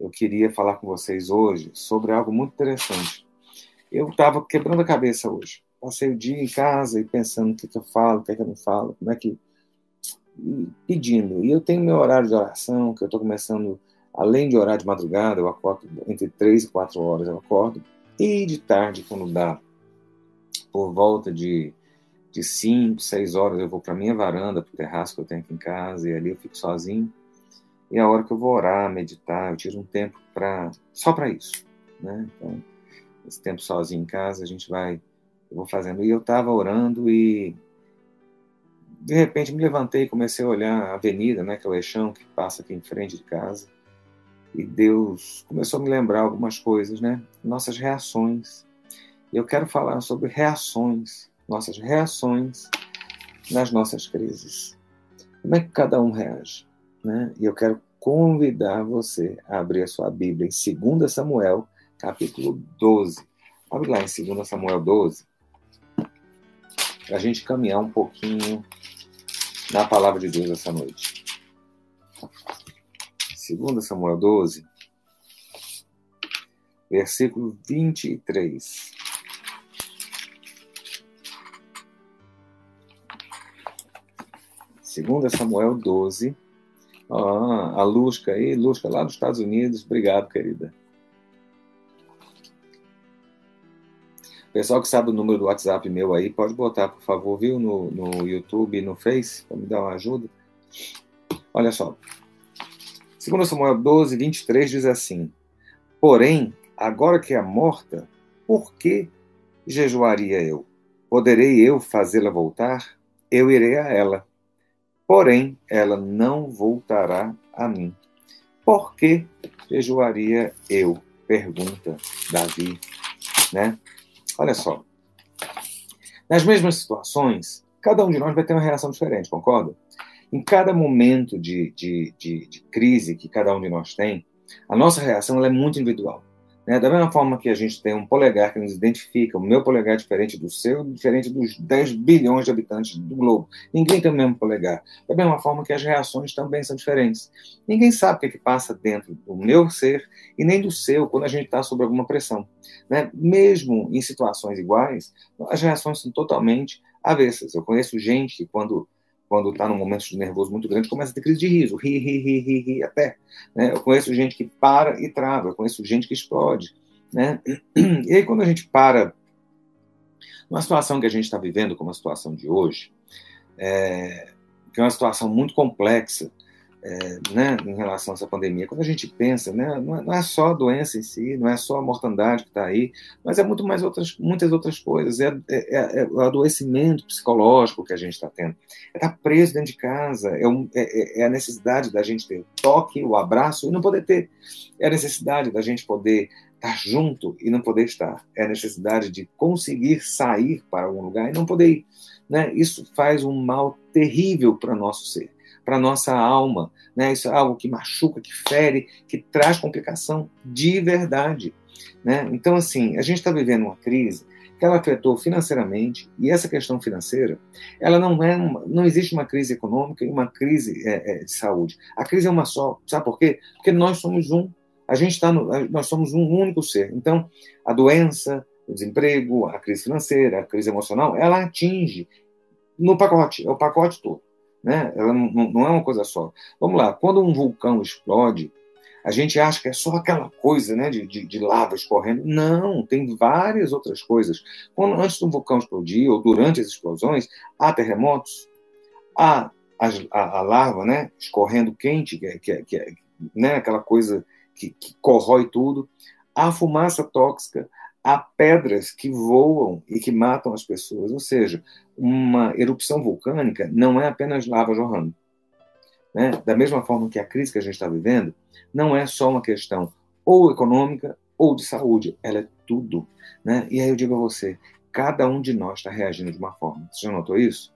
eu queria falar com vocês hoje sobre algo muito interessante. Eu estava quebrando a cabeça hoje. Passei o dia em casa e pensando o que, que eu falo, o que, que eu não falo, como é que. E pedindo. E eu tenho meu horário de oração, que eu estou começando, além de orar de madrugada, eu acordo entre três e quatro horas, eu acordo. E de tarde, quando dá por volta de, de cinco, seis horas, eu vou para minha varanda, para o terraço que eu tenho aqui em casa, e ali eu fico sozinho e a hora que eu vou orar, meditar, eu tiro um tempo para só para isso, né? Então, esse tempo sozinho em casa, a gente vai, eu vou fazendo. E eu estava orando e de repente me levantei, comecei a olhar a avenida, né, que é o eixão que passa aqui em frente de casa. E Deus começou a me lembrar algumas coisas, né? Nossas reações. E eu quero falar sobre reações, nossas reações nas nossas crises. Como é que cada um reage? Né? E eu quero convidar você a abrir a sua Bíblia em 2 Samuel, capítulo 12. Abre lá em 2 Samuel 12, para a gente caminhar um pouquinho na palavra de Deus essa noite. 2 Samuel 12, versículo 23. Segunda Samuel 12, ah, a Lusca aí, Lusca lá dos Estados Unidos. Obrigado, querida. Pessoal que sabe o número do WhatsApp meu aí, pode botar, por favor, viu? No, no YouTube e no Face, para me dar uma ajuda. Olha só. Segundo Samuel 12, 23 diz assim: Porém, agora que é morta, por que jejuaria eu? Poderei eu fazê-la voltar? Eu irei a ela porém ela não voltará a mim. Por que jejuaria eu? Pergunta Davi. Né? Olha só. Nas mesmas situações, cada um de nós vai ter uma reação diferente, concorda? Em cada momento de, de, de, de crise que cada um de nós tem, a nossa reação é muito individual. Né? Da mesma forma que a gente tem um polegar que nos identifica, o meu polegar é diferente do seu, diferente dos 10 bilhões de habitantes do globo. Ninguém tem o mesmo polegar. Da mesma forma que as reações também são diferentes. Ninguém sabe o que, é que passa dentro do meu ser e nem do seu quando a gente está sob alguma pressão. Né? Mesmo em situações iguais, as reações são totalmente avessas. Eu conheço gente que, quando quando está num momento de nervoso muito grande, começa a ter crise de riso, ri, ri, ri, ri, ri até. Né? Eu conheço gente que para e trava, eu conheço gente que explode. Né? E aí, quando a gente para, numa situação que a gente está vivendo, como a situação de hoje, é, que é uma situação muito complexa, é, né, em relação a essa pandemia. Quando a gente pensa, né, não, é, é só a doença em si, não é só a mortandade que está aí, mas é muito mais outras, muitas outras coisas. É, é, é, é o adoecimento psicológico que a gente está tendo. É estar tá preso dentro de casa, é, um, é, é, a necessidade da gente ter o toque, o abraço e não poder ter. É a necessidade da gente poder estar junto e não poder estar. É a necessidade de conseguir sair para algum lugar e não poder ir. Né? Isso faz um mal terrível para nosso ser para nossa alma. Né? Isso é algo que machuca, que fere, que traz complicação de verdade. Né? Então, assim, a gente está vivendo uma crise que ela afetou financeiramente, e essa questão financeira, ela não é uma, não existe uma crise econômica e uma crise é, é, de saúde. A crise é uma só. Sabe por quê? Porque nós somos um. A gente está nós somos um único ser. Então, a doença, o desemprego, a crise financeira, a crise emocional, ela atinge no pacote, é o pacote todo né? Ela não, é uma coisa só. Vamos lá, quando um vulcão explode, a gente acha que é só aquela coisa né, de, de, de, lava escorrendo. Não, tem várias outras coisas. Quando, antes do vulcão explodir, ou durante as explosões, há terremotos, há a, a, a lava né, escorrendo quente, que é, que é, que é né, aquela coisa que, que corrói tudo, há fumaça tóxica, há pedras que voam e que matam as pessoas. Ou seja, uma erupção vulcânica não é apenas lava jorrando. Né? Da mesma forma que a crise que a gente está vivendo não é só uma questão ou econômica ou de saúde, ela é tudo. Né? E aí eu digo a você, cada um de nós está reagindo de uma forma. Você já notou isso?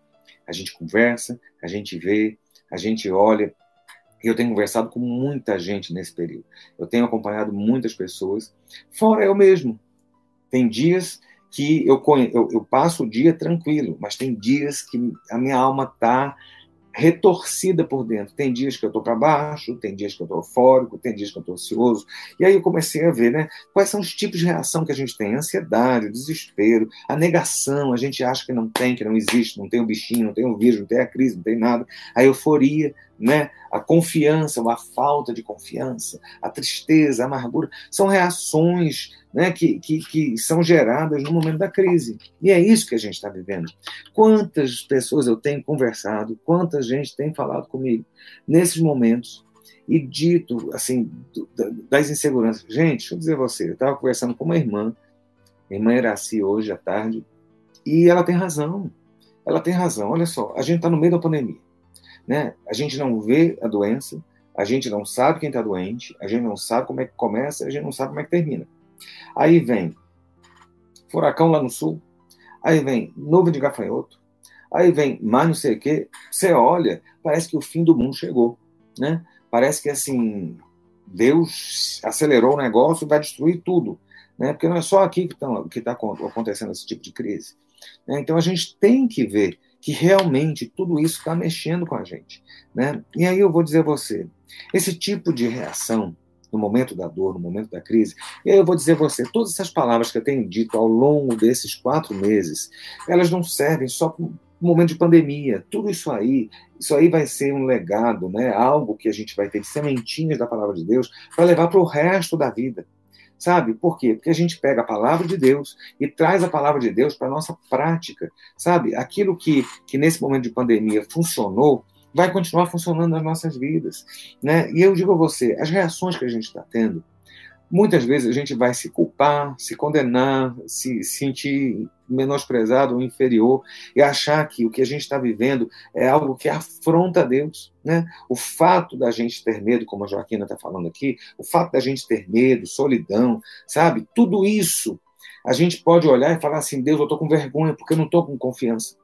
A gente conversa, a gente vê, a gente olha. Eu tenho conversado com muita gente nesse período. Eu tenho acompanhado muitas pessoas, fora eu mesmo. Tem dias que eu, eu, eu, passo o dia tranquilo, mas tem dias que a minha alma está retorcida por dentro. Tem dias que eu estou para baixo, tem dias que eu estou eufórico, tem dias que eu estou ansioso. E aí eu comecei a ver, né? Quais são os tipos de reação que a gente tem? Ansiedade, desespero, a negação, a gente acha que não tem, que não existe, não tem o bichinho, não tem o vírus, não tem a crise, não tem nada. A euforia, né? A confiança, ou a falta de confiança, a tristeza, a amargura, são reações né, que, que, que, são geradas no momento da crise. E é isso que a gente está vivendo. Quantas pessoas eu tenho conversado, quanta gente tem falado comigo nesses momentos e dito, assim, das inseguranças. Gente, deixa eu dizer a você, eu estava conversando com uma irmã, a irmã Iraci, hoje à tarde, e ela tem razão. Ela tem razão. Olha só, a gente está no meio da pandemia. Né? A gente não vê a doença, a gente não sabe quem está doente, a gente não sabe como é que começa, a gente não sabe como é que termina. Aí vem furacão lá no sul, aí vem nuvem de gafanhoto, aí vem mais não sei o quê. Você olha, parece que o fim do mundo chegou, né? Parece que assim Deus acelerou o negócio e vai destruir tudo, né? Porque não é só aqui que está tá acontecendo esse tipo de crise. Né? Então a gente tem que ver que realmente tudo isso está mexendo com a gente, né? E aí eu vou dizer a você, esse tipo de reação no momento da dor, no momento da crise. E aí eu vou dizer a você, todas essas palavras que eu tenho dito ao longo desses quatro meses, elas não servem só para momento de pandemia. Tudo isso aí, isso aí vai ser um legado, né? algo que a gente vai ter de sementinhas da palavra de Deus para levar para o resto da vida. Sabe? Por quê? Porque a gente pega a palavra de Deus e traz a palavra de Deus para a nossa prática. Sabe? Aquilo que, que nesse momento de pandemia funcionou, vai continuar funcionando nas nossas vidas. Né? E eu digo a você, as reações que a gente está tendo, muitas vezes a gente vai se culpar, se condenar, se sentir menosprezado ou inferior e achar que o que a gente está vivendo é algo que afronta a Deus. Né? O fato da gente ter medo, como a Joaquina está falando aqui, o fato da gente ter medo, solidão, sabe? Tudo isso a gente pode olhar e falar assim: Deus, eu estou com vergonha porque eu não estou com confiança.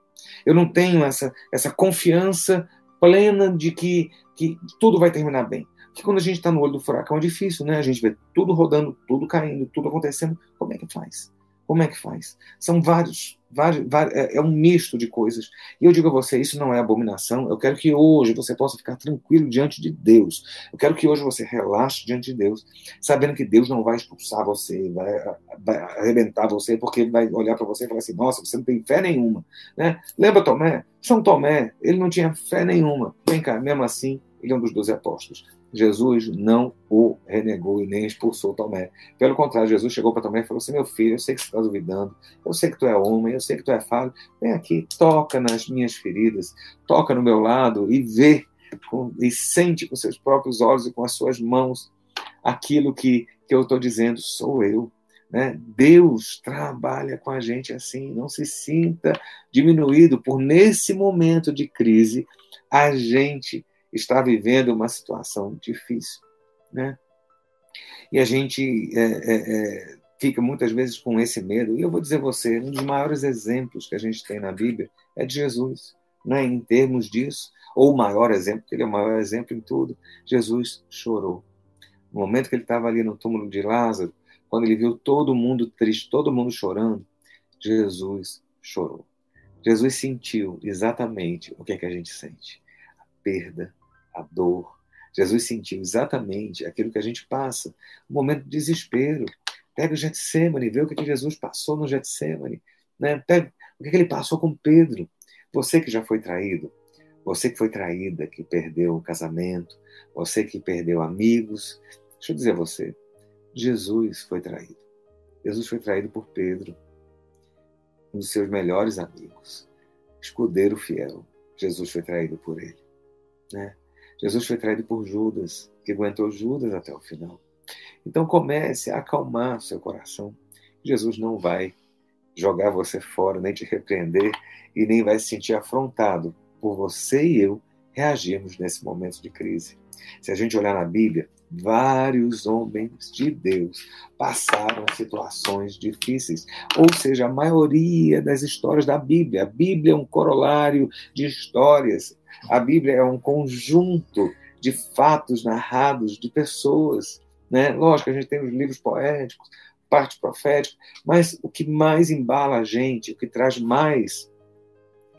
Eu não tenho essa, essa confiança plena de que, que tudo vai terminar bem. Porque quando a gente está no olho do furacão é difícil, né? A gente vê tudo rodando, tudo caindo, tudo acontecendo. Como é que faz? Como é que faz? São vários, vários, vários é, é, um misto de coisas. E eu digo a você, isso não é abominação. Eu quero que hoje você possa ficar tranquilo diante de Deus. Eu quero que hoje você relaxe diante de Deus, sabendo que Deus não vai expulsar você, vai, vai arrebentar você, porque vai olhar para você e falar assim: nossa, você não tem fé nenhuma. Né? Lembra Tomé? São Tomé, ele não tinha fé nenhuma. Vem cá, mesmo assim, ele é um dos doze apóstolos. Jesus não o renegou e nem expulsou Tomé. Pelo contrário, Jesus chegou para Tomé e falou assim: Meu filho, eu sei que você está duvidando, eu sei que tu é homem, eu sei que tu é falho, vem aqui, toca nas minhas feridas, toca no meu lado e vê e sente com seus próprios olhos e com as suas mãos aquilo que, que eu estou dizendo, sou eu. Né? Deus trabalha com a gente assim, não se sinta diminuído por nesse momento de crise a gente está vivendo uma situação difícil, né? E a gente é, é, é, fica muitas vezes com esse medo. E eu vou dizer a você, um dos maiores exemplos que a gente tem na Bíblia é de Jesus, né? Em termos disso, ou o maior exemplo, porque ele é o maior exemplo em tudo. Jesus chorou. No momento que ele estava ali no túmulo de Lázaro, quando ele viu todo mundo triste, todo mundo chorando, Jesus chorou. Jesus sentiu exatamente o que é que a gente sente: a perda, a dor. Jesus sentiu exatamente aquilo que a gente passa, um momento de desespero. Pega o Getsemane, vê o que, que Jesus passou no Getsemane. Né? Pega o que, que ele passou com Pedro. Você que já foi traído, você que foi traída, que perdeu o casamento, você que perdeu amigos. Deixa eu dizer a você, Jesus foi traído. Jesus foi traído por Pedro, um dos seus melhores amigos, escudeiro fiel. Jesus foi traído por ele. Né? Jesus foi traído por Judas, que aguentou Judas até o final. Então comece a acalmar seu coração. Jesus não vai jogar você fora, nem te repreender e nem vai se sentir afrontado por você e eu reagirmos nesse momento de crise. Se a gente olhar na Bíblia, vários homens de Deus passaram situações difíceis, ou seja, a maioria das histórias da Bíblia. A Bíblia é um corolário de histórias. A Bíblia é um conjunto de fatos narrados de pessoas. Né? Lógico, a gente tem os livros poéticos, parte profética, mas o que mais embala a gente, o que traz mais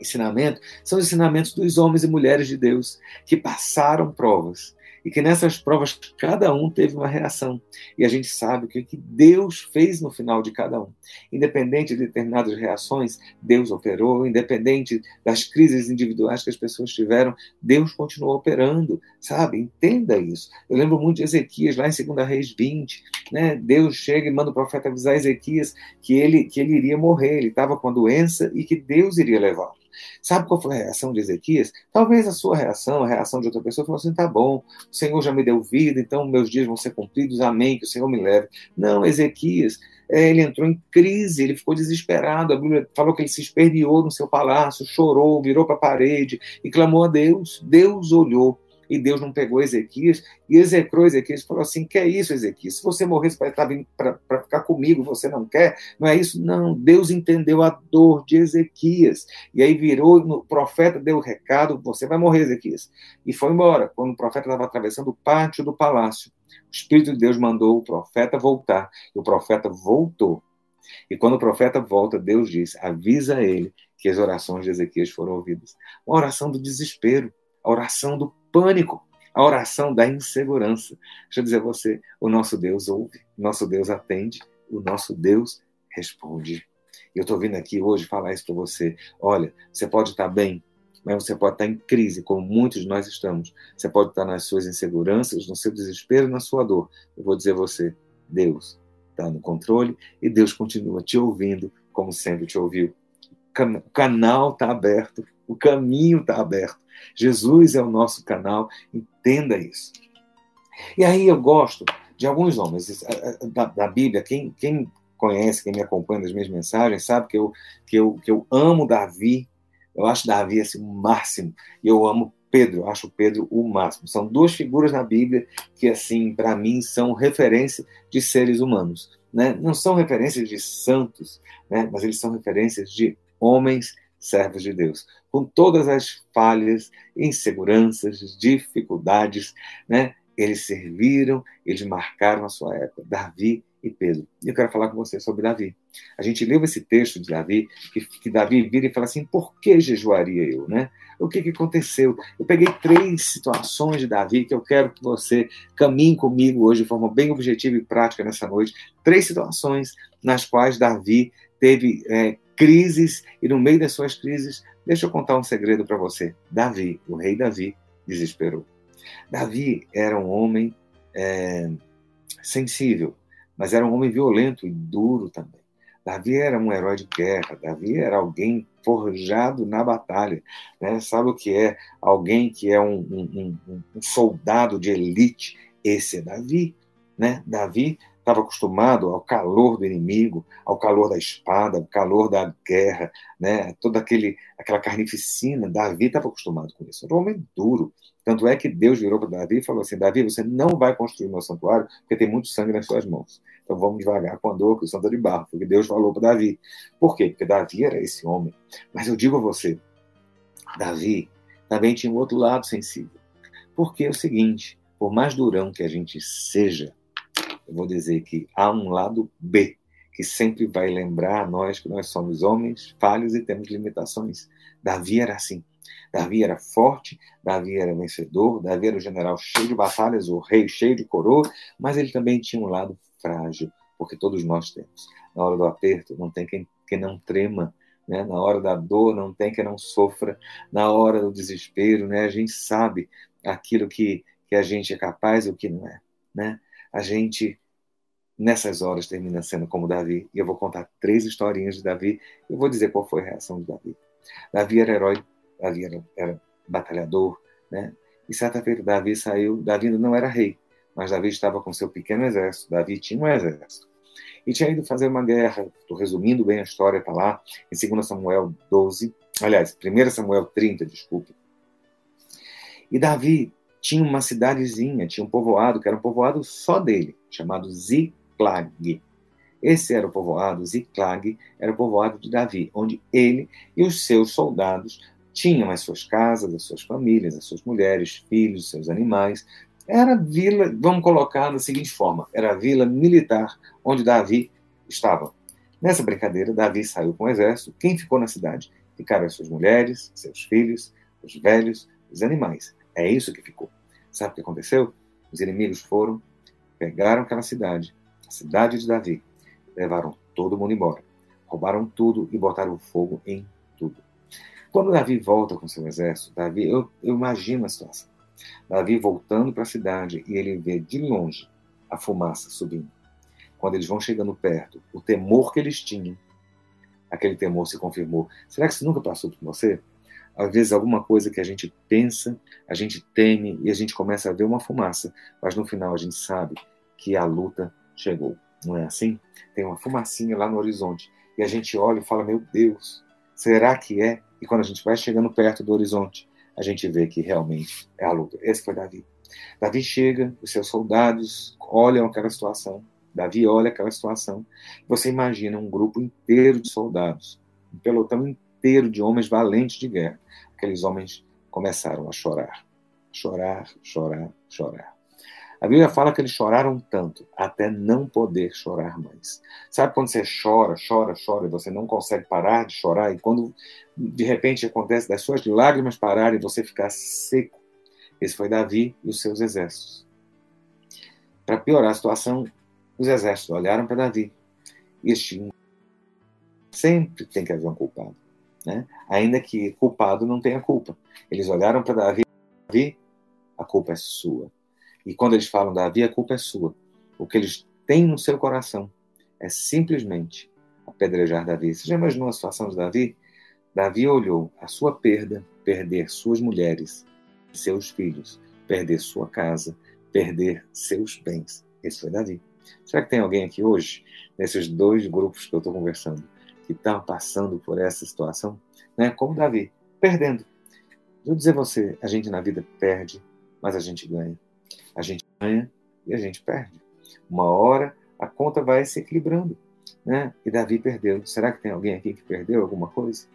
ensinamento são os ensinamentos dos homens e mulheres de Deus que passaram provas e que nessas provas cada um teve uma reação. E a gente sabe o que Deus fez no final de cada um. Independente de determinadas reações, Deus operou, independente das crises individuais que as pessoas tiveram, Deus continuou operando, sabe? Entenda isso. Eu lembro muito de Ezequias, lá em 2 Reis 20, né? Deus chega e manda o profeta avisar Ezequias que ele, que ele iria morrer, ele estava com a doença e que Deus iria levá-lo. Sabe qual foi a reação de Ezequias? Talvez a sua reação, a reação de outra pessoa, falou assim: tá bom, o Senhor já me deu vida, então meus dias vão ser cumpridos, amém, que o Senhor me leve. Não, Ezequias, é, ele entrou em crise, ele ficou desesperado. A Bíblia falou que ele se esperneou no seu palácio, chorou, virou para a parede e clamou a Deus. Deus olhou e Deus não pegou Ezequias e execrou Ezequias falou assim: Que é isso, Ezequias? Se você morresse para para ficar comigo, você não quer? Não é isso? Não. Deus entendeu a dor de Ezequias. E aí virou, o profeta deu o recado: Você vai morrer, Ezequias. E foi embora. Quando o profeta estava atravessando o pátio do palácio, o Espírito de Deus mandou o profeta voltar. E o profeta voltou. E quando o profeta volta, Deus diz: avisa ele que as orações de Ezequias foram ouvidas. Uma oração do desespero, a oração do pânico, a oração da insegurança. Deixa eu dizer a você, o nosso Deus ouve, nosso Deus atende, o nosso Deus responde. Eu estou vindo aqui hoje falar isso para você. Olha, você pode estar bem, mas você pode estar em crise, como muitos de nós estamos. Você pode estar nas suas inseguranças, no seu desespero, na sua dor. Eu vou dizer a você, Deus está no controle e Deus continua te ouvindo como sempre te ouviu. O canal está aberto, o caminho está aberto. Jesus é o nosso canal, entenda isso. E aí eu gosto de alguns homens da, da Bíblia, quem, quem conhece, quem me acompanha nas minhas mensagens, sabe que eu, que eu, que eu amo Davi, eu acho Davi assim, o máximo, e eu amo Pedro, eu acho Pedro o máximo. São duas figuras na Bíblia que, assim, para mim, são referência de seres humanos. Né? Não são referências de santos, né? mas eles são referências de homens servos de Deus, com todas as falhas, inseguranças, dificuldades, né? Eles serviram, eles marcaram a sua época, Davi e Pedro. E eu quero falar com você sobre Davi. A gente leu esse texto de Davi, que, que Davi vira e fala assim: por que jejuaria eu, né? O que, que aconteceu? Eu peguei três situações de Davi que eu quero que você caminhe comigo hoje de forma bem objetiva e prática nessa noite. Três situações nas quais Davi teve é, crises, e no meio das suas crises, deixa eu contar um segredo para você. Davi, o rei Davi, desesperou. Davi era um homem é, sensível, mas era um homem violento e duro também. Davi era um herói de guerra, Davi era alguém forjado na batalha. Né? Sabe o que é alguém que é um, um, um, um soldado de elite? Esse é Davi. Né? Davi estava acostumado ao calor do inimigo, ao calor da espada, ao calor da guerra, né? toda aquele, aquela carnificina. Davi estava acostumado com isso. Era um homem duro. Tanto é que Deus virou para Davi e falou assim: Davi, você não vai construir meu santuário porque tem muito sangue nas suas mãos. Então vamos devagar com a dor, que o santo de barro. Porque Deus falou para Davi. Por quê? Porque Davi era esse homem. Mas eu digo a você: Davi também tinha um outro lado sensível. Porque é o seguinte: por mais durão que a gente seja, eu vou dizer que há um lado B, que sempre vai lembrar a nós que nós somos homens falhos e temos limitações. Davi era assim. Davi era forte, Davi era vencedor, Davi era o general cheio de batalhas, o rei cheio de coroa, mas ele também tinha um lado frágil, porque todos nós temos. Na hora do aperto, não tem quem, quem não trema, né? na hora da dor, não tem quem não sofra, na hora do desespero, né? a gente sabe aquilo que, que a gente é capaz e o que não é. Né? A gente nessas horas termina sendo como Davi. E eu vou contar três historinhas de Davi. Eu vou dizer qual foi a reação de Davi. Davi era herói, Davi era, era batalhador, né? E certa feita Davi saiu, Davi não era rei, mas Davi estava com seu pequeno exército. Davi tinha um exército. E tinha ido fazer uma guerra. Estou resumindo bem a história, está lá em 2 Samuel 12, aliás, 1 Samuel 30, desculpe. E Davi tinha uma cidadezinha, tinha um povoado, que era um povoado só dele, chamado Ziklag. Esse era o povoado, Ziklag era o povoado de Davi, onde ele e os seus soldados tinham as suas casas, as suas famílias, as suas mulheres, filhos, seus animais. Era vila, vamos colocar da seguinte forma: era a vila militar onde Davi estava. Nessa brincadeira, Davi saiu com o exército. Quem ficou na cidade? Ficaram as suas mulheres, seus filhos, os velhos, os animais. É isso que ficou. Sabe o que aconteceu? Os inimigos foram, pegaram aquela cidade, a cidade de Davi, levaram todo mundo embora. Roubaram tudo e botaram fogo em tudo. Quando Davi volta com seu exército, Davi, eu, eu imagino a situação. Davi voltando para a cidade e ele vê de longe a fumaça subindo. Quando eles vão chegando perto, o temor que eles tinham, aquele temor se confirmou. Será que isso nunca passou por você? Às vezes, alguma coisa que a gente pensa, a gente teme e a gente começa a ver uma fumaça, mas no final a gente sabe que a luta chegou. Não é assim? Tem uma fumacinha lá no horizonte e a gente olha e fala: Meu Deus, será que é? E quando a gente vai chegando perto do horizonte, a gente vê que realmente é a luta. Esse foi Davi. Davi chega, os seus soldados olham aquela situação. Davi olha aquela situação. Você imagina um grupo inteiro de soldados, um pelotão inteiro de homens valentes de guerra. Aqueles homens começaram a chorar. Chorar, chorar, chorar. A Bíblia fala que eles choraram tanto até não poder chorar mais. Sabe quando você chora, chora, chora e você não consegue parar de chorar? E quando de repente acontece das suas lágrimas pararem e você ficar seco? Esse foi Davi e os seus exércitos. Para piorar a situação, os exércitos olharam para Davi e tinham. Sempre tem que haver um culpado. Né? Ainda que culpado não tenha culpa. Eles olharam para Davi Davi, a culpa é sua e quando eles falam, Davi, a culpa é sua. O que eles têm no seu coração é simplesmente apedrejar Davi. Você já imaginou a situação de Davi? Davi olhou a sua perda, perder suas mulheres, seus filhos, perder sua casa, perder seus bens. Esse foi Davi. Será que tem alguém aqui hoje, nesses dois grupos que eu estou conversando, que está passando por essa situação? Né? Como Davi, perdendo. Vou dizer a você, a gente na vida perde, mas a gente ganha. A gente ganha e a gente perde. Uma hora a conta vai se equilibrando. Né? E Davi perdeu. Será que tem alguém aqui que perdeu alguma coisa?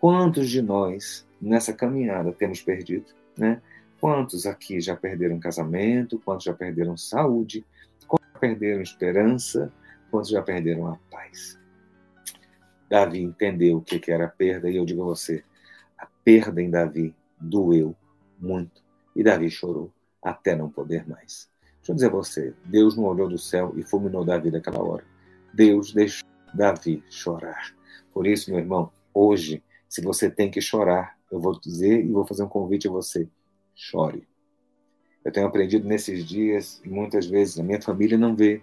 Quantos de nós nessa caminhada temos perdido? Né? Quantos aqui já perderam casamento? Quantos já perderam saúde? Quantos já perderam esperança? Quantos já perderam a paz? Davi entendeu o que era perda e eu digo a você: a perda em Davi doeu muito e Davi chorou até não poder mais. Deixa eu dizer a você, Deus não olhou do céu e fulminou Davi naquela hora. Deus deixou Davi chorar. Por isso, meu irmão, hoje, se você tem que chorar, eu vou dizer e vou fazer um convite a você. Chore. Eu tenho aprendido nesses dias, e muitas vezes a minha família não vê,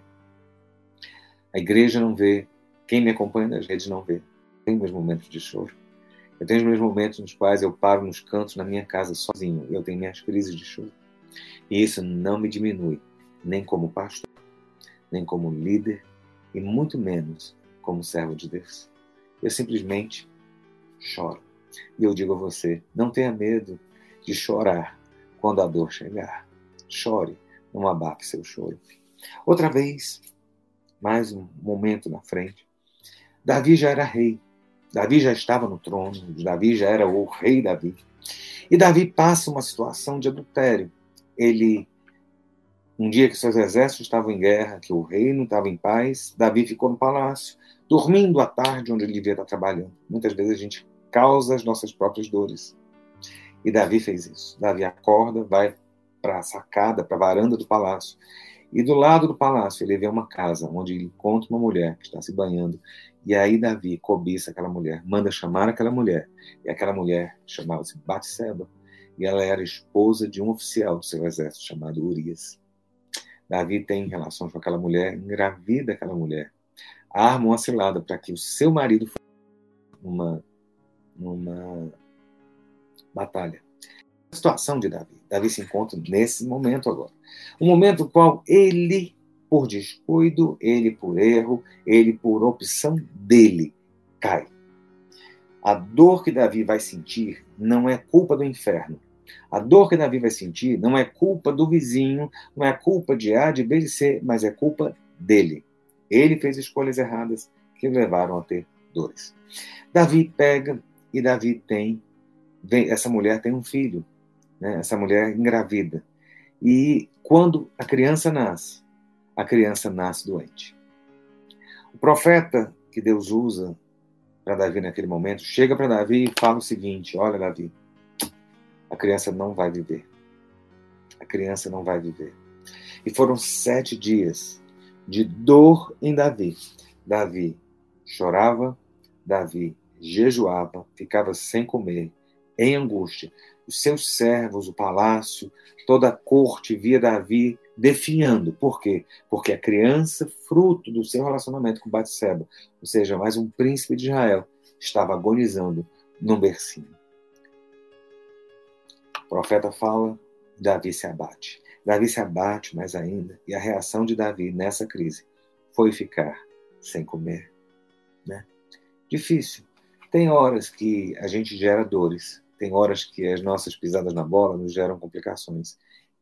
a igreja não vê, quem me acompanha nas redes não vê. Tem meus momentos de choro. Eu tenho os meus momentos nos quais eu paro nos cantos na minha casa sozinho e eu tenho minhas crises de choro. E isso não me diminui, nem como pastor, nem como líder, e muito menos como servo de Deus. Eu simplesmente choro. E eu digo a você: não tenha medo de chorar quando a dor chegar. Chore, não abafe seu choro. Outra vez, mais um momento na frente. Davi já era rei. Davi já estava no trono. Davi já era o rei Davi. E Davi passa uma situação de adultério ele um dia que seus exércitos estavam em guerra, que o reino estava em paz, Davi ficou no palácio, dormindo à tarde onde ele devia estar trabalhando. Muitas vezes a gente causa as nossas próprias dores. E Davi fez isso. Davi acorda, vai para a sacada, para a varanda do palácio. E do lado do palácio ele vê uma casa onde ele encontra uma mulher que está se banhando. E aí Davi cobiça aquela mulher, manda chamar aquela mulher. E aquela mulher chamava-se Batseba e ela era esposa de um oficial do seu exército chamado Urias. Davi tem relações com aquela mulher, engravida aquela mulher, arma uma cilada para que o seu marido numa, numa batalha. A situação de Davi. Davi se encontra nesse momento agora. Um momento no qual ele, por descuido, ele por erro, ele por opção dele, cai. A dor que Davi vai sentir não é culpa do inferno, a dor que Davi vai sentir não é culpa do vizinho, não é culpa de A, de B, de C, mas é culpa dele. Ele fez escolhas erradas que levaram a ter dores. Davi pega e Davi tem, essa mulher tem um filho, né? essa mulher engravida. E quando a criança nasce, a criança nasce doente. O profeta que Deus usa para Davi naquele momento, chega para Davi e fala o seguinte: Olha, Davi, a criança não vai viver. A criança não vai viver. E foram sete dias de dor em Davi. Davi chorava, Davi jejuava, ficava sem comer, em angústia. Os seus servos, o palácio, toda a corte via Davi definhando. Por quê? Porque a criança, fruto do seu relacionamento com Batseba, ou seja, mais um príncipe de Israel, estava agonizando num bercinho. O profeta fala, Davi se abate. Davi se abate mais ainda, e a reação de Davi nessa crise foi ficar sem comer. Né? Difícil. Tem horas que a gente gera dores, tem horas que as nossas pisadas na bola nos geram complicações.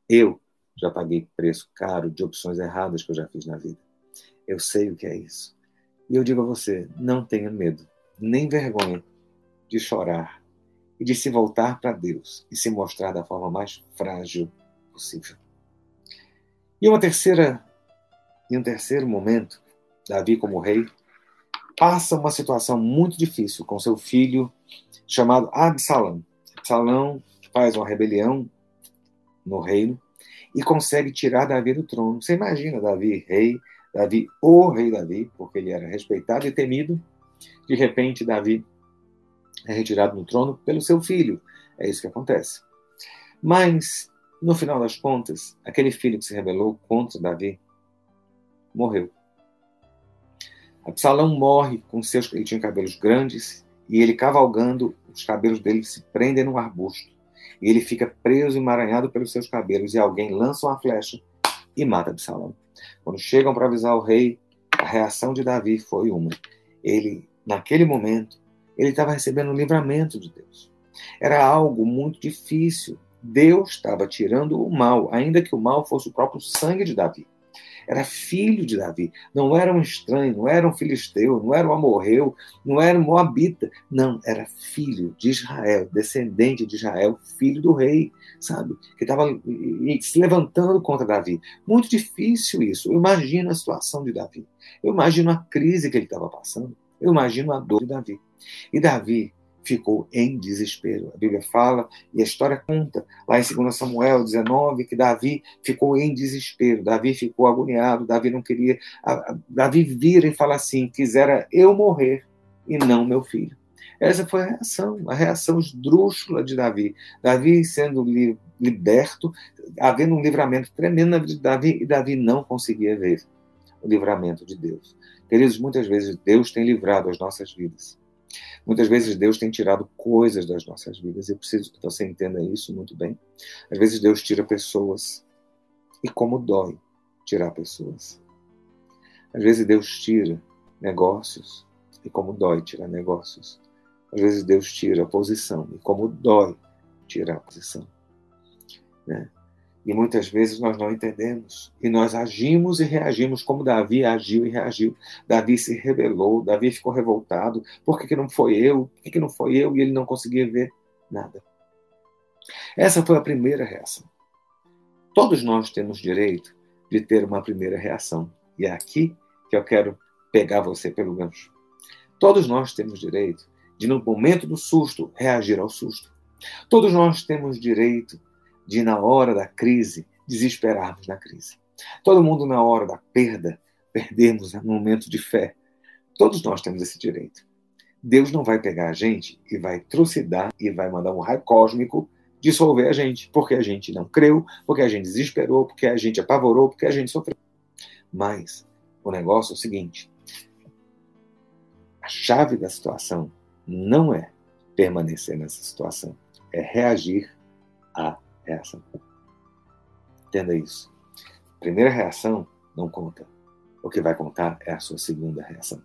Eu já paguei preço caro de opções erradas que eu já fiz na vida. Eu sei o que é isso. E eu digo a você: não tenha medo, nem vergonha de chorar e de se voltar para Deus e se mostrar da forma mais frágil possível. E uma terceira, em um terceiro momento, Davi como rei passa uma situação muito difícil com seu filho chamado Absalão. Absalão faz uma rebelião no reino e consegue tirar Davi do trono. Você imagina Davi, rei, Davi, o rei Davi, porque ele era respeitado e temido. De repente, Davi é retirado do trono pelo seu filho. É isso que acontece. Mas, no final das contas, aquele filho que se rebelou contra Davi morreu. Absalão morre com seus. Ele tinha cabelos grandes e ele cavalgando, os cabelos dele se prendem no arbusto e ele fica preso, emaranhado pelos seus cabelos, e alguém lança uma flecha e mata Absalão. Quando chegam para avisar o rei, a reação de Davi foi uma. Ele, naquele momento, ele estava recebendo o livramento de Deus. Era algo muito difícil. Deus estava tirando o mal, ainda que o mal fosse o próprio sangue de Davi era filho de Davi, não era um estranho, não era um filisteu, não era um amorreu, não era um moabita, não, era filho de Israel, descendente de Israel, filho do rei, sabe? Que estava se levantando contra Davi. Muito difícil isso. Eu imagino a situação de Davi. Eu imagino a crise que ele estava passando. Eu imagino a dor de Davi. E Davi ficou em desespero. A Bíblia fala, e a história conta, lá em 2 Samuel 19, que Davi ficou em desespero, Davi ficou agoniado, Davi não queria. Davi vira e fala assim: quisera eu morrer e não meu filho. Essa foi a reação, a reação esdrúxula de Davi. Davi sendo liberto, havendo um livramento tremendo na vida de Davi, e Davi não conseguia ver o livramento de Deus. Queridos, muitas vezes Deus tem livrado as nossas vidas Muitas vezes Deus tem tirado coisas das nossas vidas. Eu preciso que você entenda isso muito bem. Às vezes Deus tira pessoas. E como dói tirar pessoas. Às vezes Deus tira negócios. E como dói tirar negócios. Às vezes Deus tira a posição. E como dói tirar a posição. Né? E muitas vezes nós não entendemos. E nós agimos e reagimos como Davi agiu e reagiu. Davi se rebelou, Davi ficou revoltado. Por que, que não foi eu? Por que, que não foi eu? E ele não conseguia ver nada. Essa foi a primeira reação. Todos nós temos direito de ter uma primeira reação. E é aqui que eu quero pegar você pelo gancho. Todos nós temos direito de, no momento do susto, reagir ao susto. Todos nós temos direito de, na hora da crise, desesperarmos na crise. Todo mundo, na hora da perda, perdemos no momento de fé. Todos nós temos esse direito. Deus não vai pegar a gente e vai trucidar e vai mandar um raio cósmico dissolver a gente, porque a gente não creu, porque a gente desesperou, porque a gente apavorou, porque a gente sofreu. Mas o negócio é o seguinte: a chave da situação não é permanecer nessa situação, é reagir a reação. Entenda isso. primeira reação não conta. O que vai contar é a sua segunda reação.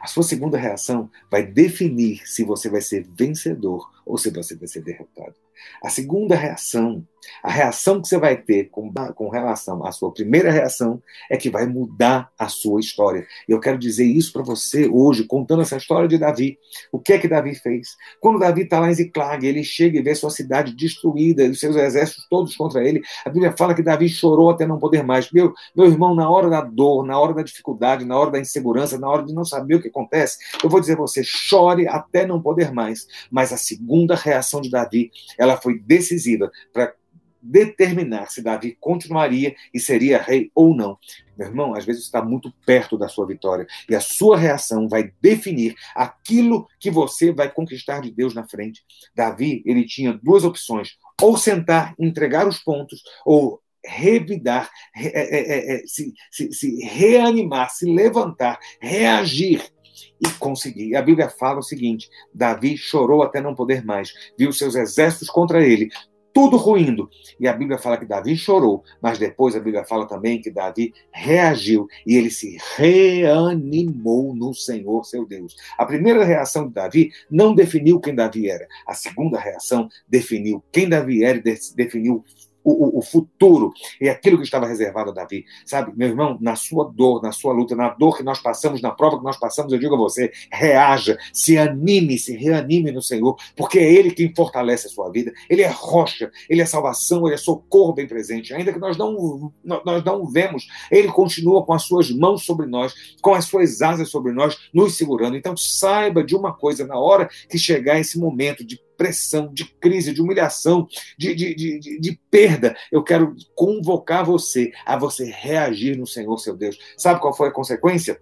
A sua segunda reação vai definir se você vai ser vencedor ou se você vai ser derrotado. A segunda reação A reação que você vai ter com, com relação à sua primeira reação é que vai mudar a sua história. E eu quero dizer isso para você hoje, contando essa história de Davi. O que é que Davi fez? Quando Davi está lá em Ziclag, ele chega e vê sua cidade destruída, os seus exércitos todos contra ele. A Bíblia fala que Davi chorou até não poder mais. Meu, meu irmão, na hora da dor, na hora da dificuldade, na hora da insegurança, na hora de não saber o que acontece, eu vou dizer a você, chore até não poder mais. Mas a segunda reação de Davi, ela foi decisiva para determinar se Davi continuaria e seria rei ou não. Meu irmão, às vezes está muito perto da sua vitória e a sua reação vai definir aquilo que você vai conquistar de Deus na frente. Davi, ele tinha duas opções: ou sentar, entregar os pontos, ou revidar, é, é, é, se, se, se reanimar, se levantar, reagir e conseguir. A Bíblia fala o seguinte: Davi chorou até não poder mais, viu seus exércitos contra ele, tudo ruindo. E a Bíblia fala que Davi chorou, mas depois a Bíblia fala também que Davi reagiu e ele se reanimou no Senhor, seu Deus. A primeira reação de Davi não definiu quem Davi era. A segunda reação definiu quem Davi era e definiu o, o, futuro e aquilo que estava reservado a Davi. Sabe, meu irmão, na sua dor, na sua luta, na dor que nós passamos, na prova que nós passamos, eu digo a você, reaja, se anime, se reanime no Senhor, porque é Ele quem fortalece a sua vida. Ele é rocha, Ele é salvação, Ele é socorro bem presente. Ainda que nós não, nós não vemos, Ele continua com as suas mãos sobre nós, com as suas asas sobre nós, nos segurando. Então saiba de uma coisa, na hora que chegar esse momento de pressão, de crise, de humilhação, de, de, de, de, perda, eu quero convocar você a você reagir no Senhor, seu Deus. Sabe qual foi a consequência?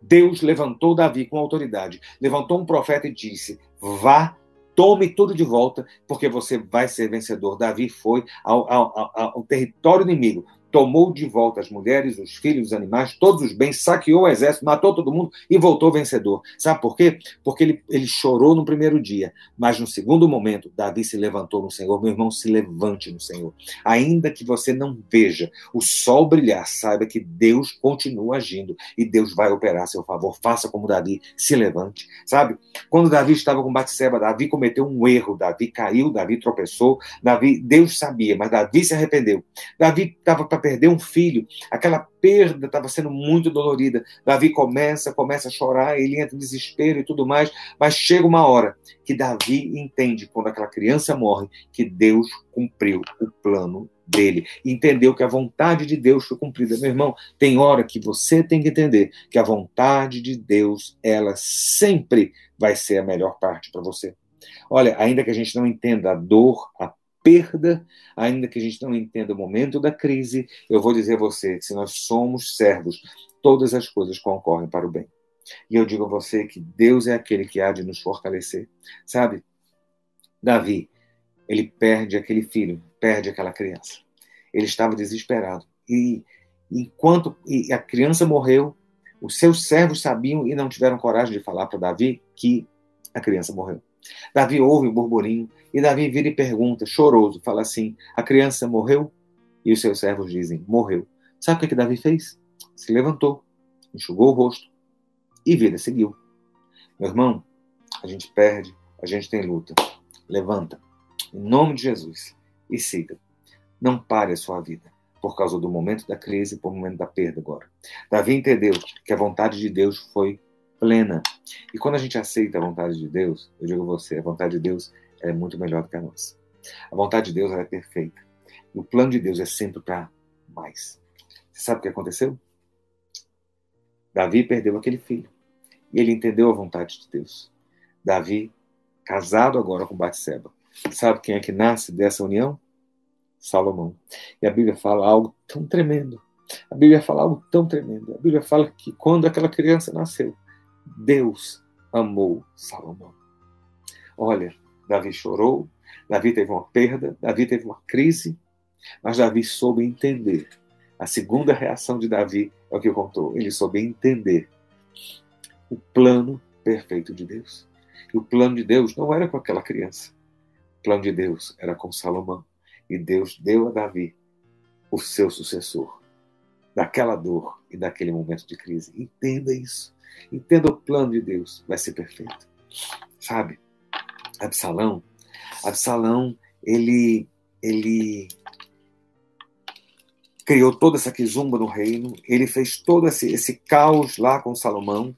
Deus levantou Davi com autoridade, levantou um profeta e disse: vá tome tudo de volta, porque você vai ser vencedor. Davi foi ao, ao, ao, ao, território inimigo, tomou de volta as mulheres, os filhos, os animais, todos os bens, saqueou o exército, matou todo mundo e voltou vencedor. Sabe por quê? Porque ele, ele chorou no primeiro dia, mas no segundo momento, Davi se levantou no Senhor. Meu irmão, se levante no Senhor. Ainda que você não veja o sol brilhar, saiba que Deus continua agindo e Deus vai operar a seu favor. Faça como Davi, se levante. Sabe? Quando Davi estava com Batseba, Davi cometeu um erro, Davi caiu, Davi tropeçou, Davi, Deus sabia, mas Davi se arrependeu. Davi estava para perder um filho, aquela perda estava sendo muito dolorida. Davi começa, começa a chorar, ele entra em desespero e tudo mais, mas chega uma hora que Davi entende, quando aquela criança morre, que Deus cumpriu o plano dele. Entendeu que a vontade de Deus foi cumprida. Meu irmão, tem hora que você tem que entender que a vontade de Deus, ela sempre vai ser a melhor parte para você. Olha, ainda que a gente não entenda a dor, a perda, ainda que a gente não entenda o momento da crise, eu vou dizer a você que se nós somos servos, todas as coisas concorrem para o bem. E eu digo a você que Deus é aquele que há de nos fortalecer. Sabe? Davi, ele perde aquele filho, perde aquela criança. Ele estava desesperado. E enquanto e a criança morreu, os seus servos sabiam e não tiveram coragem de falar para Davi que a criança morreu. Davi ouve o burburinho e Davi vira e pergunta, choroso, fala assim: A criança morreu? E os seus servos dizem: Morreu. Sabe o que, que Davi fez? Se levantou, enxugou o rosto e vida seguiu. Meu irmão, a gente perde, a gente tem luta. Levanta, em nome de Jesus, e siga. Não pare a sua vida por causa do momento da crise, por momento da perda agora. Davi entendeu que a vontade de Deus foi plena. E quando a gente aceita a vontade de Deus, eu digo a você, a vontade de Deus é muito melhor do que a nossa. A vontade de Deus é perfeita. E o plano de Deus é sempre para mais. Você sabe o que aconteceu? Davi perdeu aquele filho. E ele entendeu a vontade de Deus. Davi, casado agora com Batseba. Sabe quem é que nasce dessa união? Salomão. E a Bíblia fala algo tão tremendo. A Bíblia fala algo tão tremendo. A Bíblia fala que quando aquela criança nasceu, Deus amou Salomão. Olha, Davi chorou, Davi teve uma perda, Davi teve uma crise, mas Davi soube entender. A segunda reação de Davi é o que contou. Ele soube entender o plano perfeito de Deus. E o plano de Deus não era com aquela criança. O plano de Deus era com Salomão. E Deus deu a Davi o seu sucessor daquela dor e daquele momento de crise. Entenda isso. Entenda o plano de Deus, vai ser perfeito. Sabe? Absalão, Absalão, ele ele criou toda essa quizumba no reino, ele fez todo esse, esse caos lá com Salomão.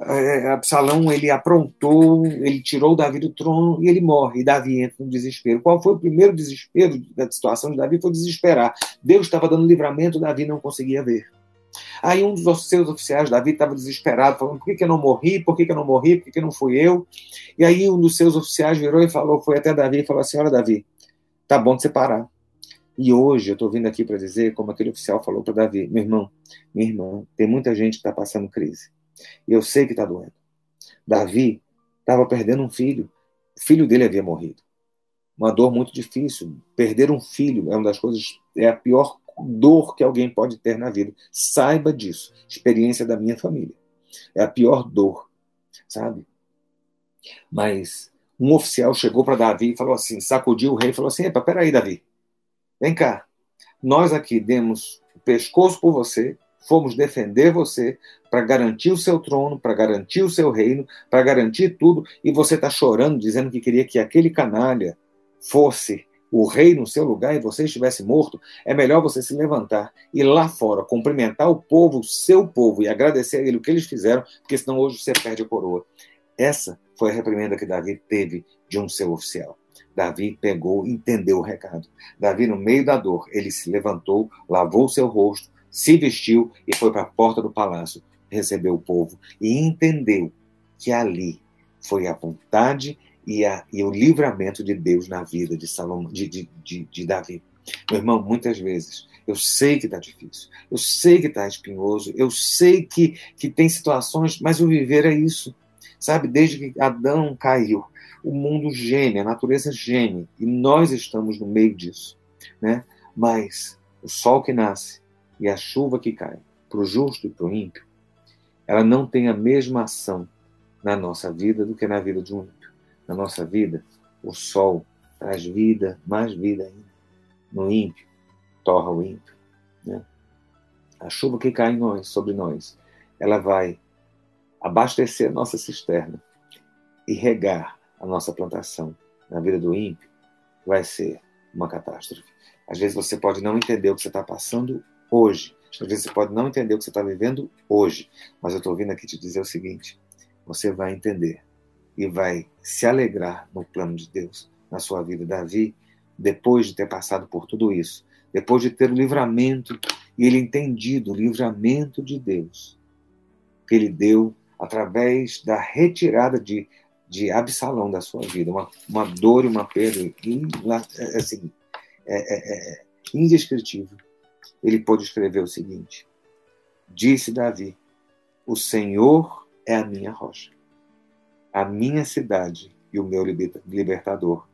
É, Absalão ele aprontou, ele tirou Davi do trono e ele morre. E Davi entra no desespero. Qual foi o primeiro desespero da situação de Davi? Foi desesperar. Deus estava dando livramento, Davi não conseguia ver. Aí um dos seus oficiais, Davi, estava desesperado, falando: por que, que eu não morri? Por que, que eu não morri? Por que, que não fui eu? E aí um dos seus oficiais virou e falou, foi até Davi e falou assim: olha, Davi, tá bom de você parar. E hoje eu estou vindo aqui para dizer, como aquele oficial falou para Davi, meu irmão, minha irmã, tem muita gente que está passando crise. E eu sei que está doendo. Davi estava perdendo um filho. O filho dele havia morrido. Uma dor muito difícil. Perder um filho é uma das coisas, é a pior dor que alguém pode ter na vida. Saiba disso. Experiência da minha família. É a pior dor, sabe? Mas um oficial chegou para Davi e falou assim, sacudiu o rei e falou assim: Epa, peraí, Davi, vem cá. Nós aqui demos o pescoço por você, fomos defender você para garantir o seu trono, para garantir o seu reino, para garantir tudo, e você está chorando, dizendo que queria que aquele canalha fosse o rei no seu lugar e você estivesse morto, é melhor você se levantar e lá fora cumprimentar o povo, o seu povo, e agradecer a ele o que eles fizeram, porque senão hoje você perde a coroa. Essa foi a reprimenda que Davi teve de um seu oficial. Davi pegou, entendeu o recado. Davi, no meio da dor, ele se levantou, lavou seu rosto, se vestiu e foi para a porta do palácio, recebeu o povo e entendeu que ali foi a vontade e, a, e o livramento de Deus na vida de, Salomão, de, de, de, de Davi. Meu irmão, muitas vezes eu sei que está difícil, eu sei que está espinhoso, eu sei que, que tem situações, mas o viver é isso. Sabe, desde que Adão caiu, o mundo geme, a natureza geme, e nós estamos no meio disso. Né? Mas o sol que nasce e a chuva que cai, para o justo e para o ímpio, ela não tem a mesma ação na nossa vida do que na vida de um na nossa vida, o sol traz vida, mais vida ainda. No ímpio, torra o ímpio. Né? A chuva que cai nós, sobre nós, ela vai abastecer a nossa cisterna e regar a nossa plantação. Na vida do ímpio, vai ser uma catástrofe. Às vezes você pode não entender o que você está passando hoje. Às vezes você pode não entender o que você está vivendo hoje. Mas eu estou vindo aqui te dizer o seguinte: você vai entender e vai se alegrar no plano de Deus na sua vida. Davi, depois de ter passado por tudo isso, depois de ter o livramento, e ele entendido o livramento de Deus, que ele deu através da retirada de, de Absalão da sua vida, uma, uma dor e uma perda é, assim, é, é, é, indescritível. Ele pôde escrever o seguinte: Disse Davi: O Senhor é a minha rocha a minha cidade e o meu libertador.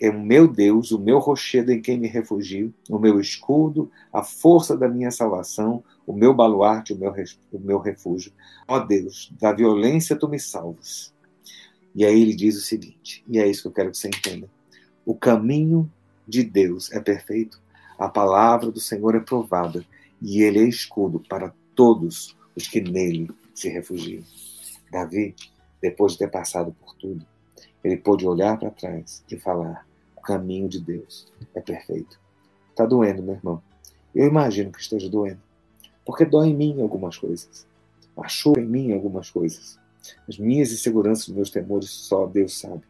É o meu Deus, o meu rochedo em quem me refugio, o meu escudo, a força da minha salvação, o meu baluarte, o meu, o meu refúgio. Ó Deus, da violência tu me salvas. E aí ele diz o seguinte, e é isso que eu quero que você entenda. O caminho de Deus é perfeito, a palavra do Senhor é provada, e ele é escudo para todos os que nele se refugiam. Davi depois de ter passado por tudo, ele pôde olhar para trás e falar: o caminho de Deus é perfeito. Está doendo, meu irmão. Eu imagino que esteja doendo, porque dói em mim algumas coisas, machuca em mim algumas coisas. As minhas inseguranças, os meus temores, só Deus sabe.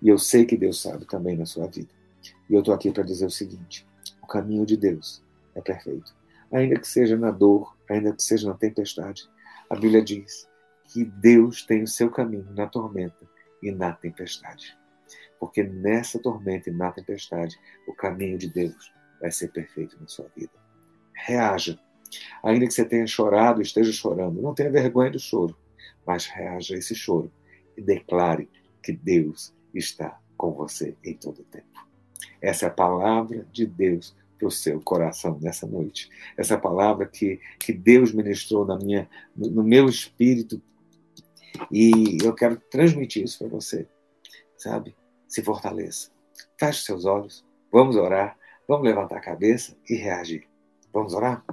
E eu sei que Deus sabe também na sua vida. E eu estou aqui para dizer o seguinte: o caminho de Deus é perfeito. Ainda que seja na dor, ainda que seja na tempestade, a Bíblia diz que Deus tem o seu caminho na tormenta e na tempestade. Porque nessa tormenta e na tempestade, o caminho de Deus vai ser perfeito na sua vida. Reaja. Ainda que você tenha chorado, esteja chorando, não tenha vergonha do choro, mas reaja a esse choro e declare que Deus está com você em todo o tempo. Essa é a palavra de Deus para o seu coração nessa noite. Essa palavra que, que Deus ministrou na minha, no meu espírito e eu quero transmitir isso para você, sabe? Se fortaleça. Feche seus olhos, vamos orar, vamos levantar a cabeça e reagir. Vamos orar?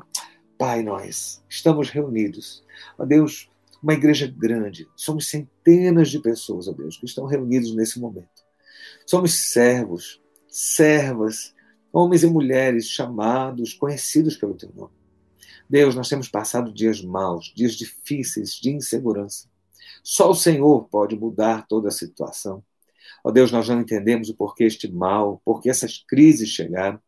Pai, nós estamos reunidos. Ó Deus, uma igreja grande. Somos centenas de pessoas, ó Deus, que estão reunidos nesse momento. Somos servos servas, homens e mulheres chamados, conhecidos pelo teu nome. Deus, nós temos passado dias maus, dias difíceis, de insegurança. Só o Senhor pode mudar toda a situação. Ó Deus, nós não entendemos o porquê este mal, porquê essas crises chegaram,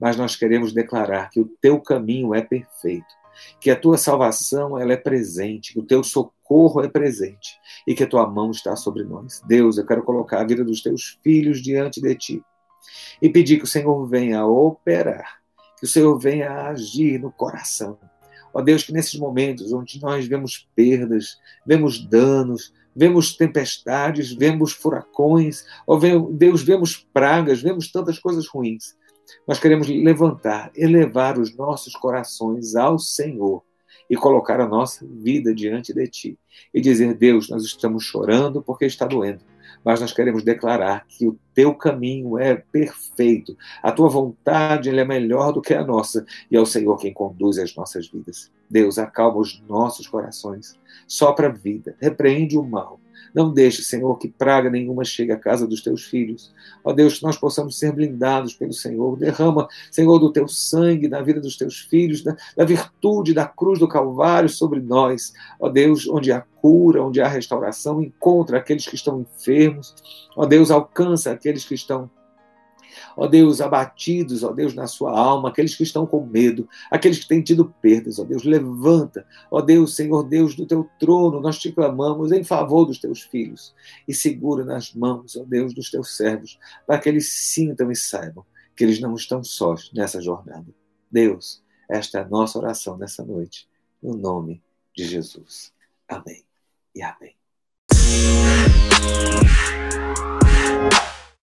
mas nós queremos declarar que o teu caminho é perfeito, que a tua salvação ela é presente, que o teu socorro é presente e que a tua mão está sobre nós. Deus, eu quero colocar a vida dos teus filhos diante de ti e pedir que o Senhor venha operar, que o Senhor venha agir no coração. Ó Deus, que nesses momentos onde nós vemos perdas, vemos danos, vemos tempestades, vemos furacões, ó Deus, vemos pragas, vemos tantas coisas ruins. Nós queremos levantar, elevar os nossos corações ao Senhor e colocar a nossa vida diante de Ti e dizer: Deus, nós estamos chorando porque está doendo, mas nós queremos declarar que o teu caminho é perfeito, a tua vontade é melhor do que a nossa, e é o Senhor quem conduz as nossas vidas. Deus, acalma os nossos corações, sopra a vida, repreende o mal, não deixe, Senhor, que praga nenhuma chegue à casa dos teus filhos. Ó Deus, que nós possamos ser blindados pelo Senhor. Derrama, Senhor, do teu sangue na vida dos teus filhos, da, da virtude da cruz do Calvário sobre nós. Ó Deus, onde há cura, onde há restauração, encontra aqueles que estão enfermos. Ó Deus, alcança aqueles que estão ó Deus, abatidos, ó Deus, na sua alma, aqueles que estão com medo, aqueles que têm tido perdas, ó Deus, levanta, ó Deus, Senhor Deus, do teu trono, nós te clamamos em favor dos teus filhos e segura nas mãos, ó Deus, dos teus servos, para que eles sintam e saibam que eles não estão sós nessa jornada. Deus, esta é a nossa oração nessa noite, no nome de Jesus. Amém e amém.